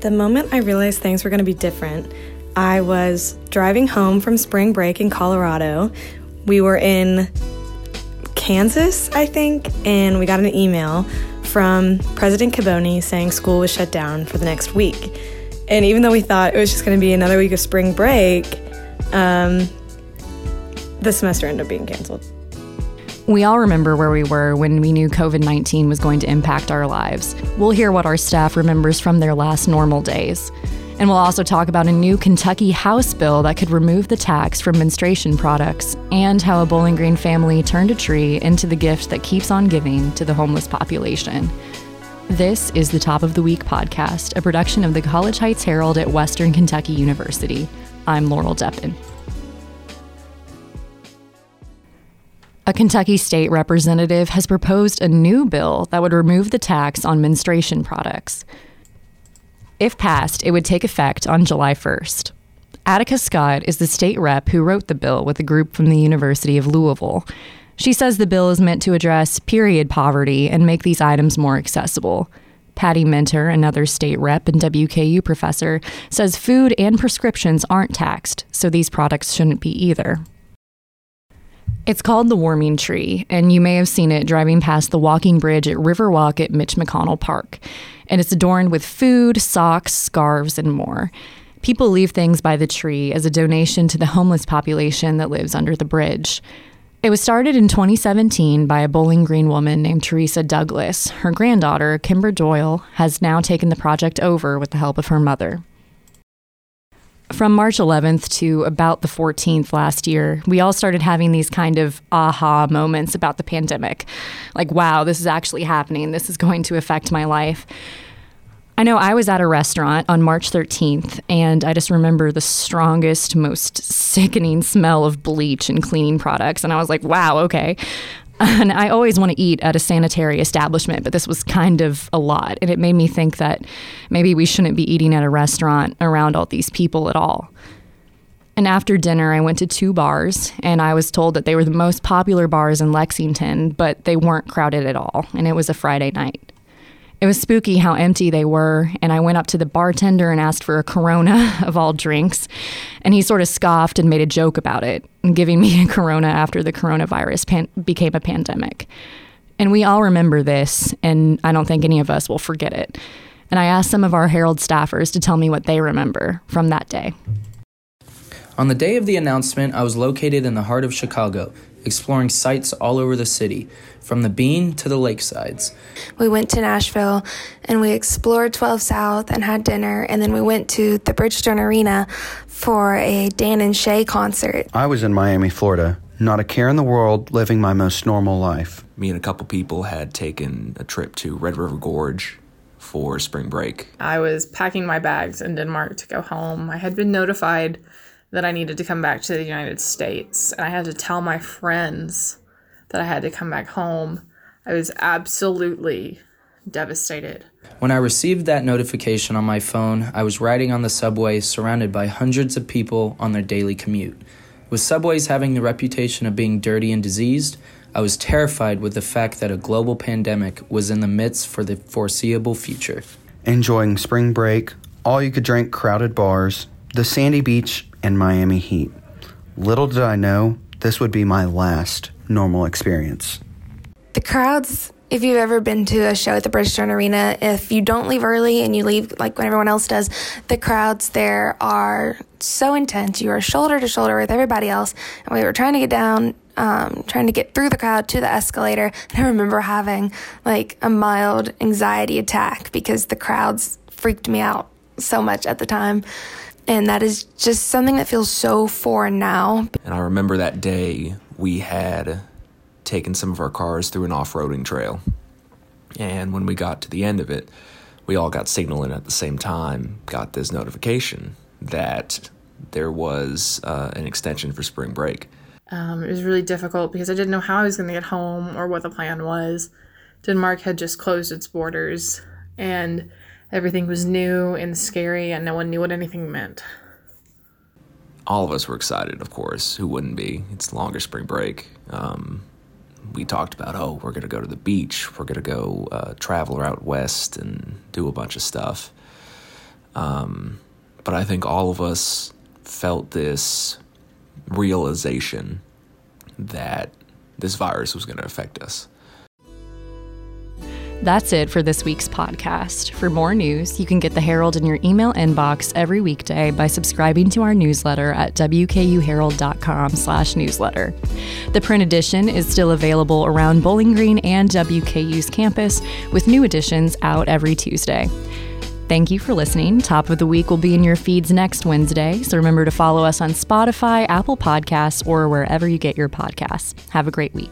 The moment I realized things were going to be different, I was driving home from spring break in Colorado. We were in Kansas, I think, and we got an email from President Caboni saying school was shut down for the next week. And even though we thought it was just going to be another week of spring break, um, the semester ended up being canceled. We all remember where we were when we knew COVID 19 was going to impact our lives. We'll hear what our staff remembers from their last normal days. And we'll also talk about a new Kentucky House bill that could remove the tax from menstruation products and how a Bowling Green family turned a tree into the gift that keeps on giving to the homeless population. This is the Top of the Week podcast, a production of the College Heights Herald at Western Kentucky University. I'm Laurel Deppen. A Kentucky state representative has proposed a new bill that would remove the tax on menstruation products. If passed, it would take effect on July 1st. Attica Scott is the state rep who wrote the bill with a group from the University of Louisville. She says the bill is meant to address period poverty and make these items more accessible. Patti Minter, another state rep and WKU professor, says food and prescriptions aren't taxed, so these products shouldn't be either. It's called the Warming Tree, and you may have seen it driving past the walking bridge at Riverwalk at Mitch McConnell Park. And it's adorned with food, socks, scarves, and more. People leave things by the tree as a donation to the homeless population that lives under the bridge. It was started in 2017 by a Bowling Green woman named Teresa Douglas. Her granddaughter, Kimber Doyle, has now taken the project over with the help of her mother. From March 11th to about the 14th last year, we all started having these kind of aha moments about the pandemic. Like, wow, this is actually happening. This is going to affect my life. I know I was at a restaurant on March 13th, and I just remember the strongest, most sickening smell of bleach and cleaning products. And I was like, wow, okay. And I always want to eat at a sanitary establishment, but this was kind of a lot. And it made me think that maybe we shouldn't be eating at a restaurant around all these people at all. And after dinner, I went to two bars, and I was told that they were the most popular bars in Lexington, but they weren't crowded at all. And it was a Friday night. It was spooky how empty they were, and I went up to the bartender and asked for a Corona of all drinks. And he sort of scoffed and made a joke about it, giving me a Corona after the coronavirus pan- became a pandemic. And we all remember this, and I don't think any of us will forget it. And I asked some of our Herald staffers to tell me what they remember from that day. On the day of the announcement, I was located in the heart of Chicago, exploring sites all over the city, from the Bean to the lakesides. We went to Nashville and we explored 12 South and had dinner, and then we went to the Bridgestone Arena for a Dan and Shay concert. I was in Miami, Florida, not a care in the world, living my most normal life. Me and a couple people had taken a trip to Red River Gorge for spring break. I was packing my bags in Denmark to go home. I had been notified that I needed to come back to the United States, and I had to tell my friends that I had to come back home. I was absolutely devastated. When I received that notification on my phone, I was riding on the subway surrounded by hundreds of people on their daily commute. With subways having the reputation of being dirty and diseased, I was terrified with the fact that a global pandemic was in the midst for the foreseeable future. Enjoying spring break, all you could drink crowded bars, the sandy beach, and Miami heat. Little did I know this would be my last normal experience. The crowds, if you've ever been to a show at the Bridgestone Arena, if you don't leave early and you leave like when everyone else does, the crowds there are so intense. You are shoulder to shoulder with everybody else. And we were trying to get down, um, trying to get through the crowd to the escalator. And I remember having like a mild anxiety attack because the crowds freaked me out so much at the time. And that is just something that feels so foreign now. And I remember that day we had taken some of our cars through an off roading trail. And when we got to the end of it, we all got signaling at the same time, got this notification that there was uh, an extension for spring break. Um, it was really difficult because I didn't know how I was going to get home or what the plan was. Denmark had just closed its borders and everything was new and scary, and no one knew what anything meant. All of us were excited, of course. Who wouldn't be? It's longer spring break. Um, we talked about, oh, we're going to go to the beach. We're going to go uh, travel out west and do a bunch of stuff. Um, but I think all of us felt this realization that this virus was going to affect us. That's it for this week's podcast. For more news, you can get the Herald in your email inbox every weekday by subscribing to our newsletter at wkuherald.com/newsletter. The print edition is still available around Bowling Green and WKU's campus, with new editions out every Tuesday. Thank you for listening. Top of the Week will be in your feeds next Wednesday, so remember to follow us on Spotify, Apple Podcasts, or wherever you get your podcasts. Have a great week.